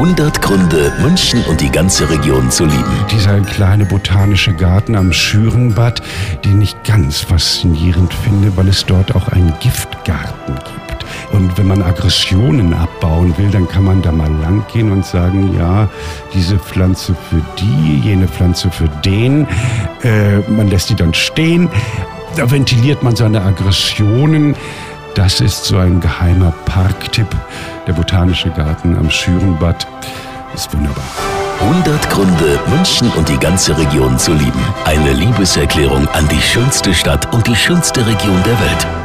100 Gründe, München und die ganze Region zu lieben. Dieser kleine botanische Garten am Schürenbad, den ich ganz faszinierend finde, weil es dort auch einen Giftgarten gibt. Und wenn man Aggressionen abbauen will, dann kann man da mal lang gehen und sagen, ja, diese Pflanze für die, jene Pflanze für den. Äh, man lässt die dann stehen. Da ventiliert man seine Aggressionen. Das ist so ein geheimer Parktipp. Der Botanische Garten am Schürenbad ist wunderbar. 100 Gründe, München und die ganze Region zu lieben. Eine Liebeserklärung an die schönste Stadt und die schönste Region der Welt.